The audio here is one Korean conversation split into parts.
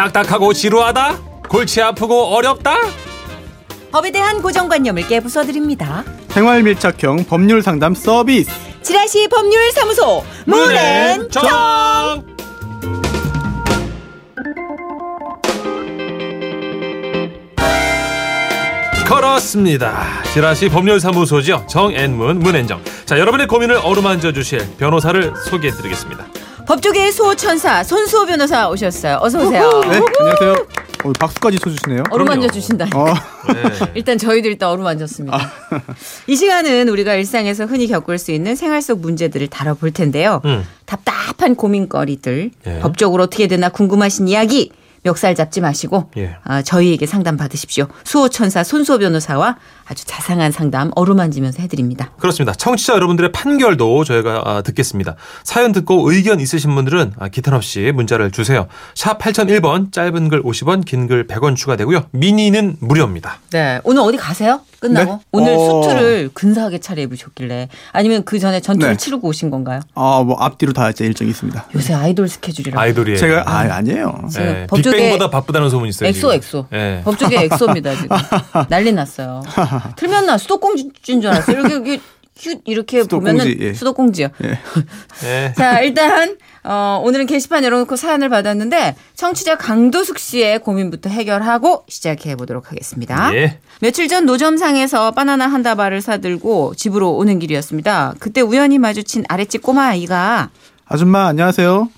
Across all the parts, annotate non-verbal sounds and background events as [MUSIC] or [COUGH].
딱딱하고 지루하다? 골치 아프고 어렵다? 법에 대한 고정관념을 깨부숴드립니다. 생활 밀착형 법률 상담 서비스. 지라시 법률사무소 문앤정 그렇습니다. 지라시 법률사무소죠. 정앤문 문앤정. 자, 여러분의 고민을 어루만져 주실 변호사를 소개해 드리겠습니다. 법조계의 수호천사 손수호 변호사 오셨어요. 어서 오세요. 네, 안녕하세요. 어, 박수까지 쳐주시네요. 어루만져. 주신다. 어, 네. [LAUGHS] 일단 저희도 일단 어루만졌습니다. 이 시간은 우리가 일상에서 흔히 겪을 수 있는 생활 속 문제들을 다뤄볼 텐데요. 음. 답답한 고민거리들, 예. 법적으로 어떻게 되나 궁금하신 이야기 멱살 잡지 마시고 예. 아, 저희에게 상담 받으십시오. 수호천사 손수호 변호사와 아주 자상한 상담 어루만지면서 해드립니다. 그렇습니다. 청취자 여러분들의 판결도 저희가 아, 듣겠습니다. 사연 듣고 의견 있으신 분들은 아, 기탄 없이 문자를 주세요. 샵 8001번 짧은 글 50원 긴 글 100원 추가되고요. 미니는 무료입니다. 네. 오늘 어디 가세요? 끝나고? 네? 오늘 어. 수트를 근사하게 차려 입으셨길래 아니면 그 전에 전투를 네. 치르고 오신 건가요? 아, 뭐 앞뒤로 다 이제 일정이 있습니다. 요새 아이돌 스케줄이라고. 아이돌이에요. 제가 아, 아니에요. 지금 예, 법조계 빅뱅보다 바쁘다는 소문이 있어요. 엑소. 엑소. 예. 법조계 엑소입니다 지금. [LAUGHS] 난리 났어요. 틀면 나 수도꼭지인 줄 알았어요. 이렇게 이렇게 수도꼭지, 보면은 예. 수도꼭지요. 예. 예. [LAUGHS] 자 일단 어, 오늘은 게시판 열어놓고 사연을 받았는데 청취자 강도숙 씨의 고민부터 해결하고 시작해 보도록 하겠습니다. 예. 며칠 전 노점상에서 바나나 한 다발을 사들고 집으로 오는 길이었습니다. 그때 우연히 마주친 아랫집 꼬마 아이가 아줌마 안녕하세요.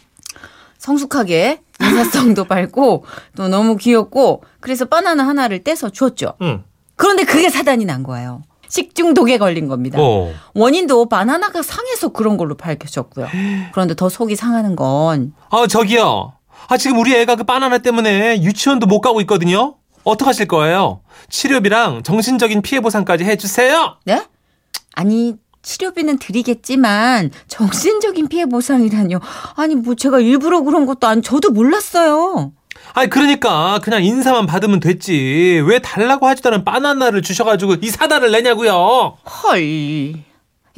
성숙하게 인사성도 밝고 또 너무 귀엽고 그래서 바나나 하나를 떼서 주었죠. 응. 그런데 그게 사단이 난 거예요. 식중독에 걸린 겁니다. 어. 원인도 바나나가 상해서 그런 걸로 밝혀졌고요. 그런데 더 속이 상하는 건 아, 저기요. 아, 지금 우리 애가 그 바나나 때문에 유치원도 못 가고 있거든요. 어떡하실 거예요? 치료비랑 정신적인 피해 보상까지 해주세요. 네? 아니 치료비는 드리겠지만 정신적인 피해 보상이라뇨. 아니 뭐 제가 일부러 그런 것도 아니 저도 몰랐어요. 아니 그러니까 그냥 인사만 받으면 됐지. 왜 달라고 하지도 않은 바나나를 주셔가지고 이 사단을 내냐고요. 헐.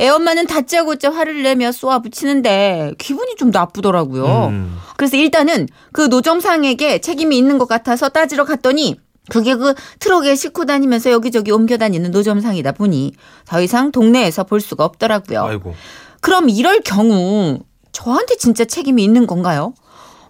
애 엄마는 다짜고짜 화를 내며 쏘아 붙이는데 기분이 좀 나쁘더라고요. 음. 그래서 일단은 그 노점상에게 책임이 있는 것 같아서 따지러 갔더니 그게 그 트럭에 싣고 다니면서 여기저기 옮겨 다니는 노점상이다 보니 더 이상 동네에서 볼 수가 없더라고요. 아이고. 그럼 이럴 경우 저한테 진짜 책임이 있는 건가요?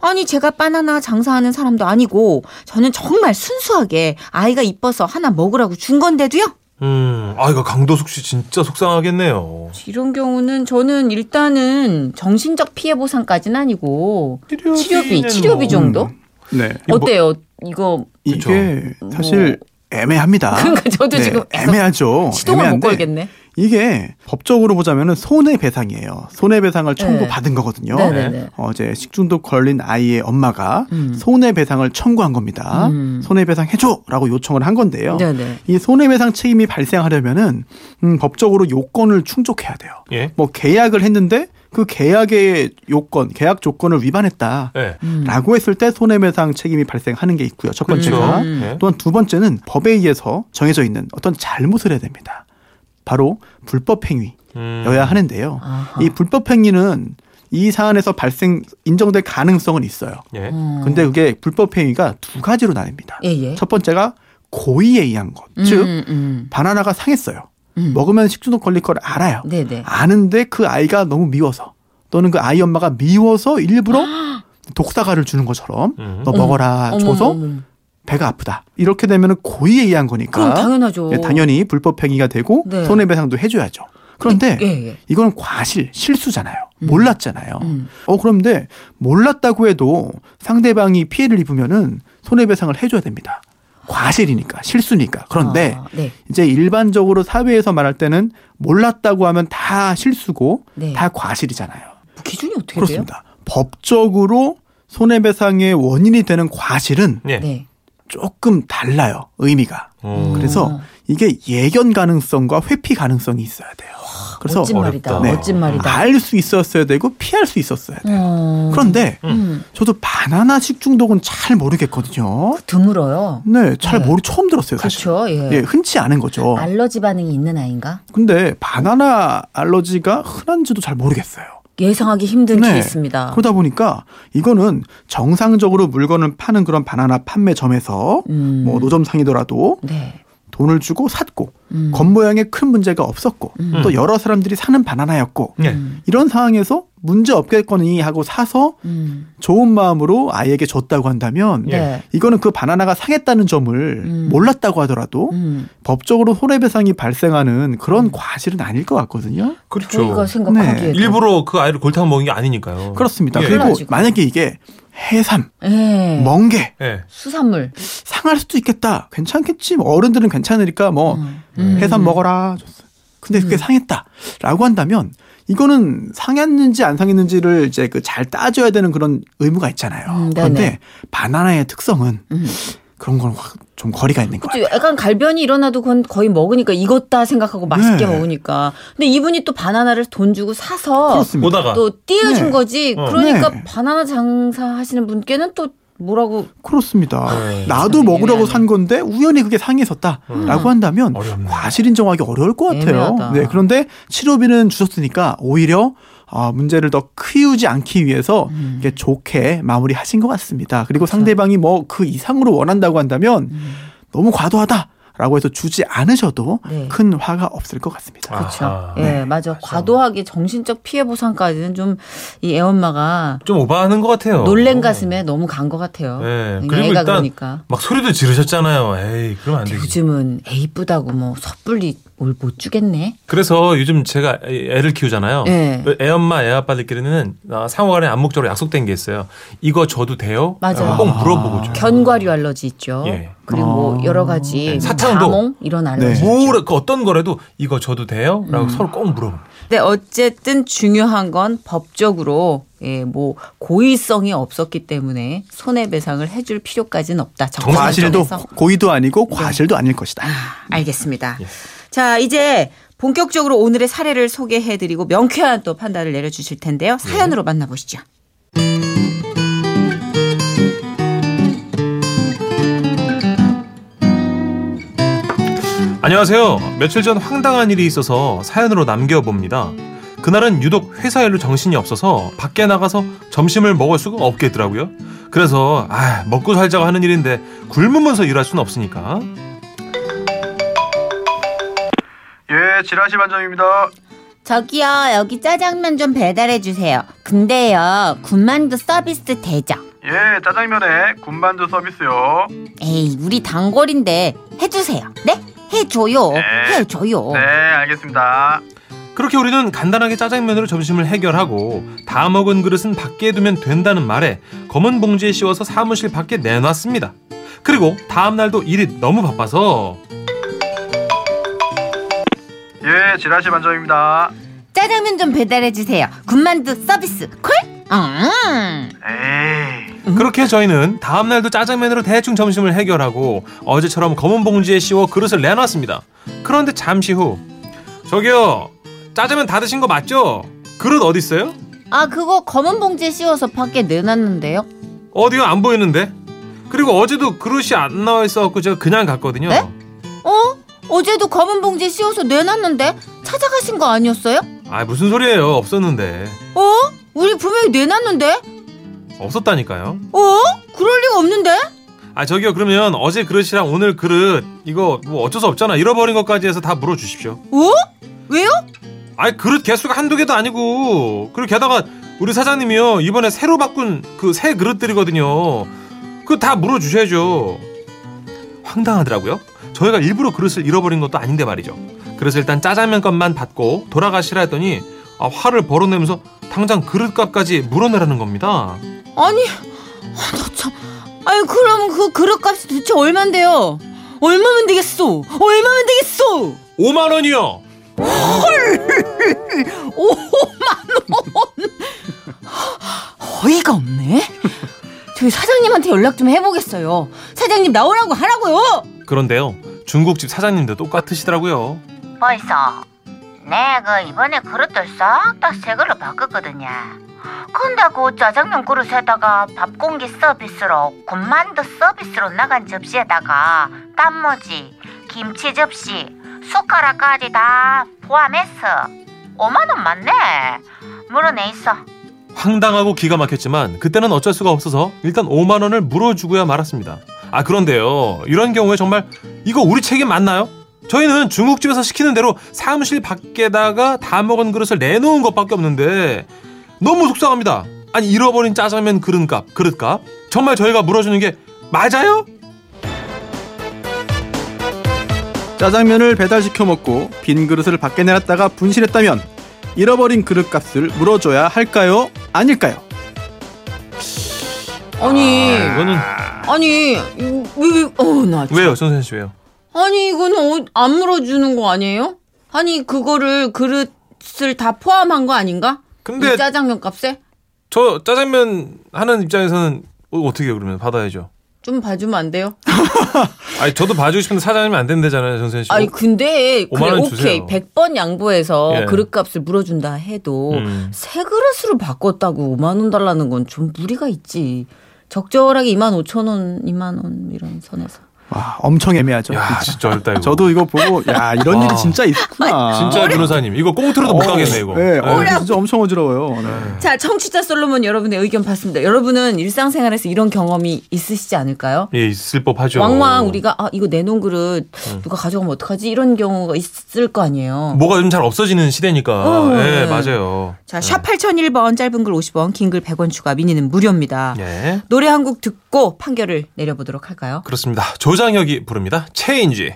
아니 제가 바나나 장사하는 사람도 아니고 저는 정말 순수하게 아이가 이뻐서 하나 먹으라고 준 건데도요. 음, 아 이거 강도숙 씨 진짜 속상하겠네요. 이런 경우는 저는 일단은 정신적 피해 보상까지는 아니고 치료비 치료비 뭐. 정도 네. 이거 뭐- 어때요? 이거 이게 사실 애매합니다. 그러니까 저도 네, 지금 애매하죠. 시동을 못 애매한데 걸겠네. 이게 법적으로 보자면은 손해배상이에요. 손해배상을 청구받은 거거든요. 네네네. 어제 식중독 걸린 아이의 엄마가 음. 손해배상을 청구한 겁니다. 음. 손해배상 해줘라고 요청을 한 건데요. 네네. 이 손해배상 책임이 발생하려면은 음, 법적으로 요건을 충족해야 돼요. 예. 뭐 계약을 했는데 그 계약의 요건, 계약 조건을 위반했다. 예. 라고 했을 때 손해배상 책임이 발생하는 게 있고요. 첫 번째가. 그렇죠. 음. 예. 또한 두 번째는 법에 의해서 정해져 있는 어떤 잘못을 해야 됩니다. 바로 불법 행위여야 음. 하는데요. 아하. 이 불법 행위는 이 사안에서 발생 인정될 가능성은 있어요. 예. 음. 근데 그게 불법 행위가 두 가지로 나뉩니다. 예, 예. 첫 번째가 고의에 의한 것. 즉 음, 음. 바나나가 상했어요. 음. 먹으면 식중독 걸릴 걸 알아요. 네네. 아는데 그 아이가 너무 미워서 또는 그 아이 엄마가 미워서 일부러 독사가를 주는 것처럼 음. 너 먹어라 줘서 어머, 어머. 배가 아프다. 이렇게 되면 고의에 의한 거니까 그럼 당연하죠. 예, 당연히 불법 행위가 되고 네. 손해배상도 해줘야죠. 그런데 예, 예. 이건 과실, 실수잖아요. 몰랐잖아요. 음. 어 그런데 몰랐다고 해도 상대방이 피해를 입으면은 손해배상을 해줘야 됩니다. 과실이니까 실수니까. 그런데 아, 네. 이제 일반적으로 사회에서 말할 때는 몰랐다고 하면 다 실수고 네. 다 과실이잖아요. 뭐 기준이 어떻게 돼요? 그렇습니다. 법적으로 손해배상의 원인이 되는 과실은 예. 네. 조금 달라요. 의미가. 어. 그래서 이게 예견 가능성과 회피 가능성이 있어야 돼요. 그래서 멋진 말이다. 어렵다. 멋진 말이다. 알 수 있었어야 되고 피할 수 있었어야 돼요. 어. 그런데 음. 저도 바나나 식중독은 잘 모르겠거든요. 드물어요. 네, 잘 네. 모르 처음 들었어요, 사실. 그렇죠. 예. 예, 흔치 않은 거죠. 알러지 반응이 있는 아이인가? 근데 바나나 알러지가 흔한지도 잘 모르겠어요. 예상하기 힘든 네. 케이스입니다. 그러다 보니까 이거는 정상적으로 물건을 파는 그런 바나나 판매점에서 음. 뭐 노점상이더라도 네. 돈을 주고 샀고 음. 겉모양에 큰 문제가 없었고 또 여러 사람들이 사는 바나나였고 네. 이런 상황에서 문제 없겠거니 하고 사서 음. 좋은 마음으로 아이에게 줬다고 한다면 네. 이거는 그 바나나가 상했다는 점을 음. 몰랐다고 하더라도 음. 법적으로 손해배상이 발생하는 그런 과실은 아닐 것 같거든요. 그렇죠. 저희가 생각하기에 일부러 그 아이를 골탕 먹인 게 아니니까요. 그렇습니다. 예. 그리고 그래가지고. 만약에 이게 해삼, 예. 멍게 예. 수산물. 상할 수도 있겠다. 괜찮겠지. 뭐 어른들은 괜찮으니까 뭐 음. 해삼 먹어라. 근데 그게 상했다라고 한다면 이거는 상했는지 안 상했는지를 이제 그 잘 따져야 되는 그런 의무가 있잖아요. 음. 그런데 바나나의 특성은 음. 그런 건 좀 거리가 있는. 같아요. 약간 갈변이 일어나도 그건 거의 먹으니까 익었다 생각하고 맛있게 네. 먹으니까. 근데 이분이 또 바나나를 돈 주고 사서 그렇습니다. 또 띄워준 네. 거지. 어. 그러니까 네. 바나나 장사하시는 분께는 또 뭐라고 그렇습니다. 네. 나도 참 먹으려고. 산 건데 우연히 그게 상했었다라고 한다면 어렵네. 과실 인정하기 어려울 것 같아요. 애매하다. 네, 그런데 치료비는 주셨으니까 오히려 아, 문제를 더 키우지 않기 위해서 음. 이게 좋게 마무리하신 것 같습니다. 그리고 상대방이 뭐 그 이상으로 원한다고 한다면 음. 너무 과도하다 라고 해서 주지 않으셔도 네. 큰 화가 없을 것 같습니다. 그렇죠. 예, 네. 맞아. 과도하게 정신적 피해 보상까지는 좀 이 애엄마가 좀 오바하는 것 같아요. 놀랜 가슴에 너무 간 것 같아요. 네. 그러니까 그리고 애가 일단 그러니까. 막 소리도 지르셨잖아요. 에이, 그러면 안 되지. 요즘은 애 이쁘다고 뭐 섣불리 뭘 못 주겠네. 그래서 요즘 제가 애- 애를 키우잖아요. 네. 애 엄마, 애 아빠들끼리는 어, 상호간에 암묵적으로 약속된 게 있어요. 이거 줘도 돼요? 맞아요. 꼭 물어보고 줘요. 견과류 알러지 있죠. 예. 그리고 뭐 아. 여러 가지 네, 뭐 사탕도. 자몽 이런 알러지. 네. 뭐, 그 어떤 거라도 이거 줘도 돼요? 음. 라고 서로 꼭 물어봐요. 근데 어쨌든 중요한 건 법적으로 예, 뭐 고의성이 없었기 때문에 손해배상을 해줄 필요까지는 없다. 과실도. 고의도 아니고 과실도 아닐 것이다. 아, 알겠습니다. 예. 자, 이제 본격적으로 오늘의 사례를 소개해드리고 명쾌한 또 판단을 내려주실 텐데요. 사연으로 만나보시죠. 안녕하세요. 며칠 전 황당한 일이 있어서 사연으로 남겨봅니다. 그날은 유독 회사 일로 정신이 없어서 밖에 나가서 점심을 먹을 수가 없겠더라고요. 그래서 아 먹고 살자고 하는 일인데 굶으면서 일할 수는 없으니까 예, 지라시 반장입니다. 저기요, 여기 짜장면 좀 배달해 주세요. 근데요, 군만두 서비스 되죠? 예, 짜장면에 군만두 서비스요. 에이, 우리 단골인데 해주세요. 네? 해줘요. 네. 해줘요. 알겠습니다. 그렇게 우리는 간단하게 짜장면으로 점심을 해결하고 다 먹은 그릇은 밖에 두면 된다는 말에 검은 봉지에 씌워서 사무실 밖에 내놨습니다. 그리고 다음 날도 일이 너무 바빠서 예, 지라시 반장입니다. 짜장면 좀 배달해 주세요. 군만두 서비스 콜? 음. 에이. 그렇게 저희는 다음 날도 짜장면으로 대충 점심을 해결하고 어제처럼 검은 봉지에 씌워 그릇을 내놨습니다. 그런데 잠시 후 저기요 짜장면 다 드신 거 맞죠? 그릇 어디 있어요? 아, 그거 검은 봉지에 씌워서 밖에 내놨는데요. 어디요 안 보이는데? 그리고 어제도 그릇이 안 나와 있어갖고 제가 그냥 갔거든요. 네? 어? 어제도 검은 봉지에 씌워서 내놨는데 찾아가신 거 아니었어요? 아 무슨 소리예요? 없었는데 어? 우리 분명히 내놨는데? 없었다니까요. 어? 그럴 리가 없는데? 아 저기요 그러면 어제 그릇이랑 오늘 그릇 이거 뭐 어쩔 수 없잖아 잃어버린 것까지 해서 다 물어주십시오. 어? 왜요? 아이 그릇 개수가 한두 개도 아니고 그리고 게다가 우리 사장님이요 이번에 새로 바꾼 그 새 그릇들이거든요 그거 다 물어주셔야죠 황당하더라고요 저희가 일부러 그릇을 잃어버린 것도 아닌데 말이죠 그래서 일단 짜장면 값만 받고 돌아가시라 했더니 아, 화를 벌어내면서 당장 그릇값까지 물어내라는 겁니다 아니, 아, 나 참. 아니, 그럼 그 그릇값이 도대체 얼만데요? 얼마면 되겠어? 얼마면 되겠어? 5만 원이요 5만 [LAUGHS] 원! 어이가 없네. 저희 사장님한테 연락 좀 해보겠어요. 사장님 나오라고 하라고요. 그런데요 중국집 사장님도 똑같으시더라고요 벌써 내가 이번에 그릇들 싹 다 새 걸로 바꿨거든요. 근데 그 짜장면 그릇에다가 밥 공기 서비스로 군만두 서비스로 나간 접시에다가 단무지, 김치 접시, 숟가락까지 다 포함해서 5만 원 맞네. 물어내 있어. 황당하고 기가 막혔지만 그때는 어쩔 수가 없어서 일단 5만 원을 물어주고야 말았습니다. 아 그런데요. 이런 경우에 정말 이거 우리 책임 맞나요? 저희는 중국집에서 시키는 대로 사무실 밖에다가 다 먹은 그릇을 내놓은 것밖에 없는데 너무 속상합니다. 아니 잃어버린 짜장면 그릇값, 그릇값 정말 저희가 물어주는 게 맞아요? 짜장면을 배달시켜 먹고 빈 그릇을 밖에 내놨다가 분실했다면 잃어버린 그릇값을 물어줘야 할까요? 아닐까요? 아니, 이거는 아니, 왜, 어, 나. 참. 왜요, 선생님 씨 왜요? 아니, 이거는 어, 안 물어주는 거 아니에요? 아니, 그거를, 그릇을 다 포함한 거 아닌가? 근데 이 짜장면 값에? 저 짜장면 하는 입장에서는 어, 어떻게 해요, 그러면 받아야죠. 좀 봐주면 안 돼요? [LAUGHS] 아니 저도 봐주고 싶은데 사장님이 안 된다잖아요, 선생님 씨. 아니, 근데, 5만 그래, 원 오케이. 주세요. 100번 양보해서 예. 그릇값을 물어준다 해도, 음. 새 그릇으로 바꿨다고 5만 원 달라는 건 좀 무리가 있지. 적절하게 2만 5천 원, 2만 원, 이런 선에서. 와, 엄청 애매하죠. 야, 진짜 어렵다 이거. 저도 이거 보고 야 이런 와. 일이 진짜 있구나. 진짜 변호사님 이거 꽁트로도 못 가겠네 이거. 네, 어, 네. 진짜 엄청 어지러워요. 네. 자, 청취자 솔로몬 여러분의 의견 봤습니다. 여러분은 일상생활에서 이런 경험이 있으시지 않을까요? 예, 있을 법하죠. 왕왕 우리가 아 이거 내놓은 그릇 누가 가져가면 어떡하지 이런 경우가 있을 거 아니에요. 뭐가 요즘 잘 없어지는 시대니까. 어, 예, 네. 맞아요. 자, 샵 8001번 짧은 글 50원, 긴 글 100원 추가 미니는 무료입니다. 예. 노래 한 곡 듣고 판결을 내려보도록 할까요? 그렇습니다. 조 장혁이 부릅니다. 체인지.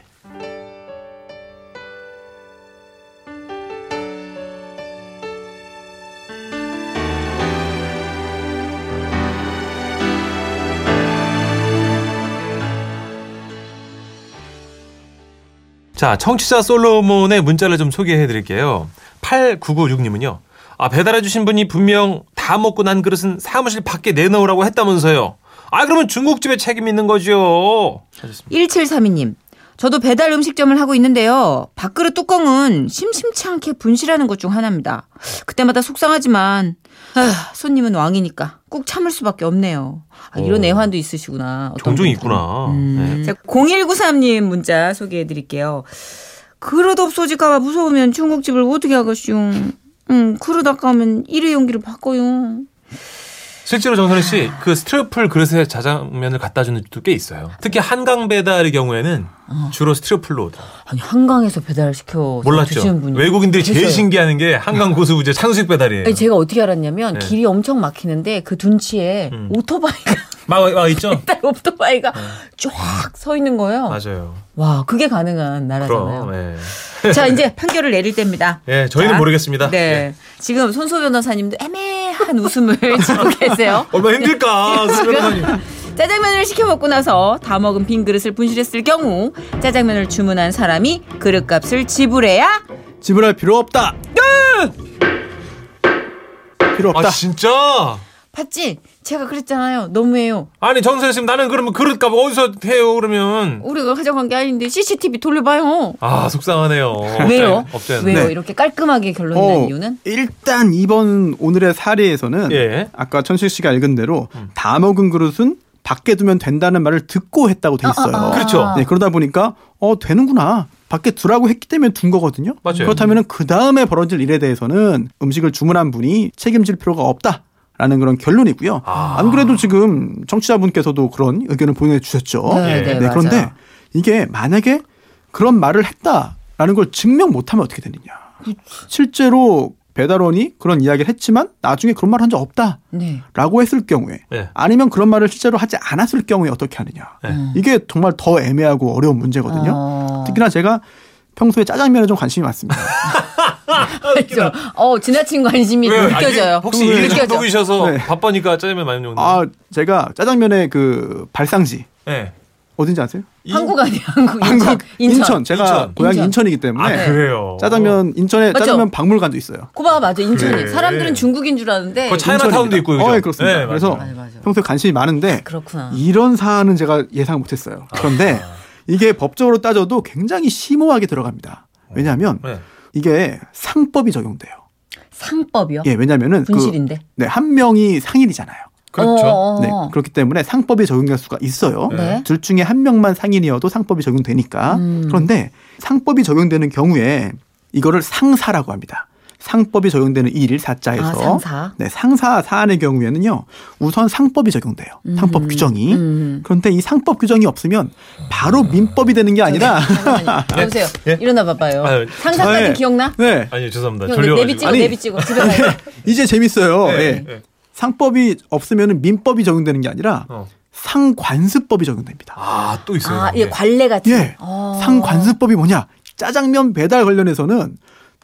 자, 청취자 솔로몬의 문자를 좀 소개해 드릴게요. 8996님은요. 아, 배달해 주신 분이 분명 다 먹고 난 그릇은 사무실 밖에 내놓으라고 했다면서요. 아, 그러면 중국집에 책임 있는 거죠. 하셨습니다. 1732님. 저도 배달 음식점을 하고 있는데요. 밥그릇 뚜껑은 심심치 않게 분실하는 것 중 하나입니다. 그때마다 속상하지만 아휴, 손님은 왕이니까 꾹 참을 수밖에 없네요. 아, 이런 어. 애환도 있으시구나. 종종 분들은. 있구나. 음. 네. 자, 0193님 문자 소개해 드릴게요. 그릇 없어질까봐 무서우면 중국집을 어떻게 하겠슈? 음, 그릇 아까우면 일회용기로 바꿔요. 실제로 정선혜 씨, 그 스티로폴 그릇에 자장면을 갖다 주는 집도 꽤 있어요. 특히 한강 배달의 경우에는 주로 스티로폴로 오더. 아니 한강에서 배달 시켜 몰랐죠. 드시는 분이 외국인들이 제일 계셔요. 신기해하는 게 한강 고수부제 창식 배달이에요. 아니, 제가 어떻게 알았냐면 네. 길이 엄청 막히는데 그 둔치에 음. 오토바이가 막, 막 [LAUGHS] 있죠? 배달 오토바이가 쫙서 있는 거예요. 맞아요. 와 그게 가능한 나라잖아요. 그럼, 예. 자 이제 판결을 내릴 때입니다. 예, 저희는 자, 모르겠습니다. 네. 예. 지금 손소 변호사님도 애매 한 웃음을 [LAUGHS] 지고 계세요. 얼마나 힘들까. 짜장면을 시켜 먹고 나서 다 먹은 빈 그릇을 분실했을 경우 짜장면을 주문한 사람이 그릇값을 지불해야 지불할 필요 없다. 필요 없다. 아, 진짜? 봤지? 제가 그랬잖아요. 너무해요. 아니, 정선혜 씨, 나는 그러면 그릇값 어디서 해요, 그러면? 우리가 가져간 게 아닌데 CCTV 돌려봐요. 아, 속상하네요. [LAUGHS] 왜요? 업자는. 왜요? 네. 이렇게 깔끔하게 결론이 난 이유는? 일단 이번 오늘의 사례에서는 예. 아까 천식 씨가 읽은 대로 다 먹은 그릇은 밖에 두면 된다는 말을 듣고 했다고 돼 있어요. 아, 아, 아. 그렇죠. 네, 그러다 보니까 어 되는구나. 밖에 두라고 했기 때문에 둔 거거든요. 맞아요. 그렇다면 그 다음에 벌어질 일에 대해서는 음식을 주문한 분이 책임질 필요가 없다 라는 그런 결론이고요. 아. 안 그래도 지금 청취자분께서도 그런 의견을 보내주셨죠. 네, 네, 맞아요. 그런데 이게 만약에 그런 말을 했다라는 걸 증명 못하면 어떻게 되느냐. 실제로 배달원이 그런 이야기를 했지만 나중에 그런 말 한 적 없다. 네. 라고 했을 경우에 네. 아니면 그런 말을 실제로 하지 않았을 경우에 어떻게 하느냐. 네. 이게 정말 더 애매하고 어려운 문제거든요. 어. 특히나 제가 평소에 짜장면에 좀 관심이 많습니다. [LAUGHS] 그렇죠. 어, 지나친 관심이 왜요? 느껴져요. 아니, 혹시 일 느껴져. 중독이셔서 네. 바빠니까 짜장면 많이 먹는 아, 제가 짜장면의 그 발상지 네. 어딘지 아세요? 한국 아니야, 한국. 인천. 한국 인천. 제가 인천. 고향이 인천. 인천. 이기 때문에 아, 그래요. 짜장면 인천에 맞죠? 짜장면 박물관도 있어요. 고마워, 맞아. 인천이. 그래. 사람들은 중국인 줄 아는데. 그 차이나타운도 있고 그죠? 어, 예, 그렇습니다. 네, 그래서. 맞아, 맞아. 평소에 관심이 많은데 그렇구나. 이런 사안은 제가 예상 못 했어요. 그런데 이게 법적으로 따져도 굉장히 심오하게 들어갑니다. 왜냐하면 네. 이게 상법이 적용돼요. 상법이요? 예, 왜냐하면은 그, 분실인데. 네, 한 명이 상인이잖아요. 그렇죠. 어, 어, 네, 어. 그렇기 때문에 상법이 적용될 수가 있어요. 네. 둘 중에 한 명만 상인이어도 상법이 적용되니까. 음. 그런데 상법이 적용되는 경우에 이거를 상사라고 합니다. 상법이 적용되는 일 사자에서 아, 상사. 네, 상사 사안의 경우에는요. 우선 상법이 적용돼요. 상법 규정이. 음. 그런데 이 상법 규정이 없으면 바로 민법이 되는 게 아니라 여보세요. 예? 일어나 봐봐요. 아유, 상사까지 저의- 기억나? 네. 아니 죄송합니다. 형, 졸려 내비 찍어, 아니. 내비 찍어. 집에. [LAUGHS] 이제 재밌어요. 네, 예. 네. 상법이 없으면 민법이 적용되는 게 아니라 어. 상관습법이 적용됩니다. 아, 또 있어요. 아, 예, 게. 관례 같은. 예. 어. 상관습법이 뭐냐? 짜장면 배달 관련해서는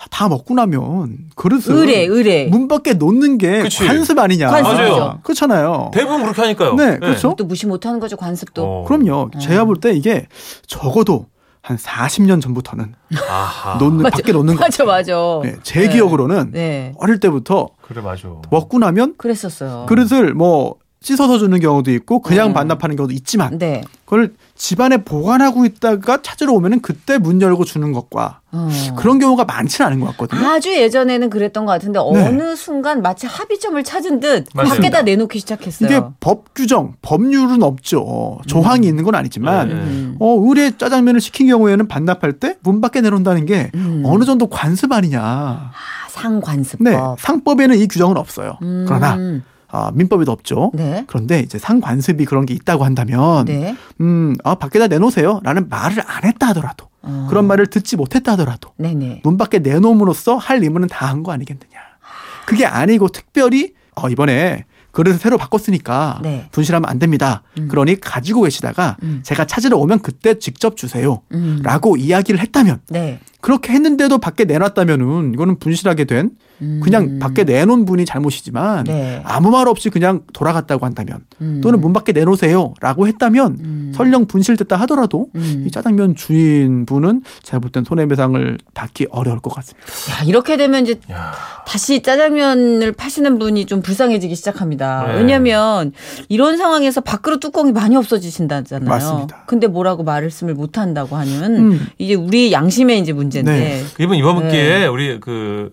다- 다 먹고 나면 그릇을 의뢰, 의뢰. 문 밖에 놓는 게 그치. 관습 아니냐? 관습이죠. 맞아요. 그렇잖아요. 대부분 그렇게 하니까요. 네, 그렇죠. 또 무시 못하는 거죠 관습도. 어. 그럼요. 제가 볼 때 이게 적어도 한 40년 전부터는 아하. 놓는 밖에 놓는 거. 맞아 맞아. 네, 제 기억으로는 네. 어릴 때부터 그래 맞아. 먹고 나면 그랬었어요. 그릇을 뭐 씻어서 주는 경우도 있고 그냥 음. 반납하는 경우도 있지만 네. 그걸 집안에 보관하고 있다가 찾으러 오면은 그때 문 열고 주는 것과 어. 그런 경우가 많지는 않은 것 같거든요. 아주 예전에는 그랬던 것 같은데 네. 어느 순간 마치 합의점을 찾은 듯 맞습니다. 밖에다 내놓기 시작했어요. 이게 법 규정, 법률은 없죠. 조항이 있는 건 아니지만 네. 음. 어, 의뢰 짜장면을 시킨 경우에는 반납할 때 문 밖에 내놓는다는 게 음. 어느 정도 관습 아니냐. 아, 상관습법. 네, 상법에는 이 규정은 없어요. 음. 그러나 아, 민법에도 없죠. 네. 그런데 이제 상관습이 그런 게 있다고 한다면, 네. 음, 아, 밖에다 내놓으세요라는 말을 안 했다 하더라도, 어. 그런 말을 듣지 못했다 하더라도, 네네. 문 밖에 내놓음으로써 할 임무는 다 한 거 아니겠느냐. 그게 아니고 특별히 어, 이번에 그릇을 새로 바꿨으니까 네. 분실하면 안 됩니다. 그러니 가지고 계시다가 음. 제가 찾으러 오면 그때 직접 주세요. 음. 라고 이야기를 했다면 네. 그렇게 했는데도 밖에 내놨다면은 이거는 분실하게 된 음. 그냥 밖에 내놓은 분이 잘못이지만 네. 아무 말 없이 그냥 돌아갔다고 한다면 음. 또는 문 밖에 내놓으세요라고 했다면 음. 설령 분실됐다 하더라도 음. 이 짜장면 주인분은 제가 볼 땐 손해배상을 받기 어려울 것 같습니다. 야, 이렇게 되면 이제 야. 다시 짜장면을 파시는 분이 좀 불쌍해지기 시작합니다. 네. 왜냐면 이런 상황에서 밖으로 뚜껑이 많이 없어지신다잖아요. 맞습니다. 근데 뭐라고 말씀을 못 한다고 하는 음. 이제 우리 양심의 이제 문제 인데. 네. 이번 이번 네. 기회에 우리 그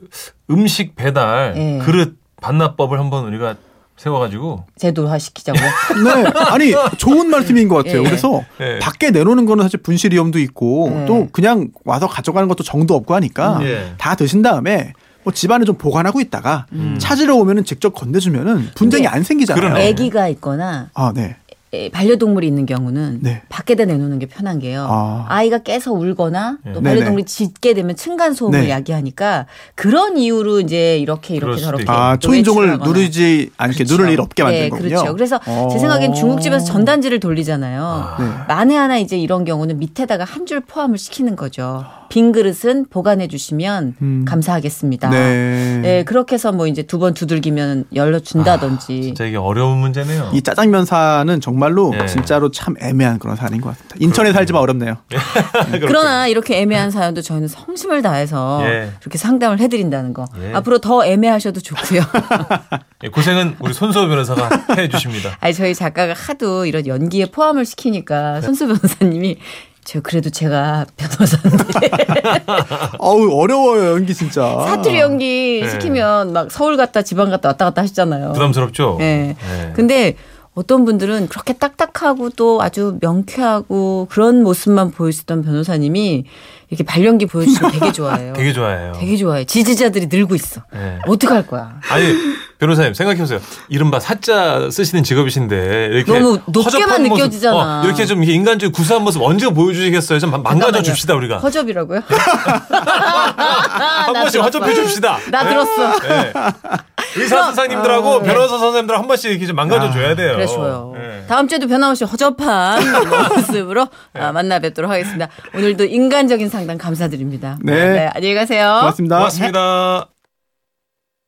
음식 배달 네. 그릇 반납법을 한번 우리가 세워가지고 제도화 시키자고. [LAUGHS] 네. 아니, 좋은 말씀인 것 같아요. 예. 그래서 예. 밖에 내놓는 거는 사실 분실 위험도 있고 네. 또 그냥 와서 가져가는 것도 정도 없고 하니까 예. 다 드신 다음에 뭐 집안에 좀 보관하고 있다가 음. 찾으러 오면은 직접 건네주면은 분쟁이 안 생기잖아요. 아기가 있거나 아, 네. 에, 반려동물이 있는 경우는 네. 밖에다 내놓는 게 편한 게요. 아. 아. 이가 깨서 울거나 네. 또. 반려동물이 짖게 되면 층간 소음을 네. 야기하니까 그런 이유로 이제 이렇게 이렇게 저렇게. 아, 또 초인종을. 누르지 않게 누를 일 없게 만든 네, 거군요. 그렇죠. 그래서 어. 제 생각엔 중국집에서 전단지를 돌리잖아요. 네. 만에 하나 이제 이런 경우는 밑에다가 한 줄 포함을 시키는 거죠. 빈 그릇은 보관해 주시면 음. 감사하겠습니다. 네. 네, 그렇게 해서 뭐 이제 두 번 두들기면 열려 준다든지. 아, 진짜 이게 어려운 문제네요. 이 짜장면 사는 정말 로 예. 진짜로 참 애매한 그런 사안인 것 같습니다. 인천에 살지만 어렵네요. [LAUGHS] 그러나 이렇게 애매한 사연도 저희는 성심을 다해서 예. 그렇게 상담을 해드린다는 거. 예. 앞으로 더 애매하셔도 좋고요. [LAUGHS] 예, 고생은 우리 손수호 변호사가 [LAUGHS] 해주십니다. 아니 저희 작가가 하도 이런 연기에 포함을 시키니까 손수 변호사님이 저 그래도 제가 변호사인데 어우 어려워요 연기 진짜. 사투리 연기 네. 시키면 막 서울 갔다 지방 갔다 왔다 갔다 하시잖아요. 부담스럽죠? 네. 네. 근데 어떤 분들은 그렇게 딱딱하고 또 아주 명쾌하고 그런 모습만 보여주던 변호사님이 이렇게 발연기 보여주시면 [LAUGHS] 되게 좋아해요. 되게 좋아해요. 되게 좋아해. 지지자들이 늘고 있어. 네. 어떡할 거야. 아니 변호사님 생각해보세요. 이른바 사자 쓰시는 직업이신데 이렇게 너무 높게만 모습, 느껴지잖아. 어, 이렇게 좀 인간적인 구수한 모습 언제 보여주시겠어요? 좀 망가져 줍시다 우리가 허접이라고요? [LAUGHS] 한 번씩 허접해 줍시다. 나 들었어. 네. 의사 선생님들하고 변호사 선생님들 한 번씩 이렇게 좀 망가져 줘야 돼요. 아, 그래 좋아요. 네. 다음 주에도 변함없이 허접한 [LAUGHS] 모습으로 아, 만나 뵙도록 하겠습니다. 오늘도 인간적인 상담 감사드립니다. 네. 안녕히 가세요. 고맙습니다. 고맙습니다.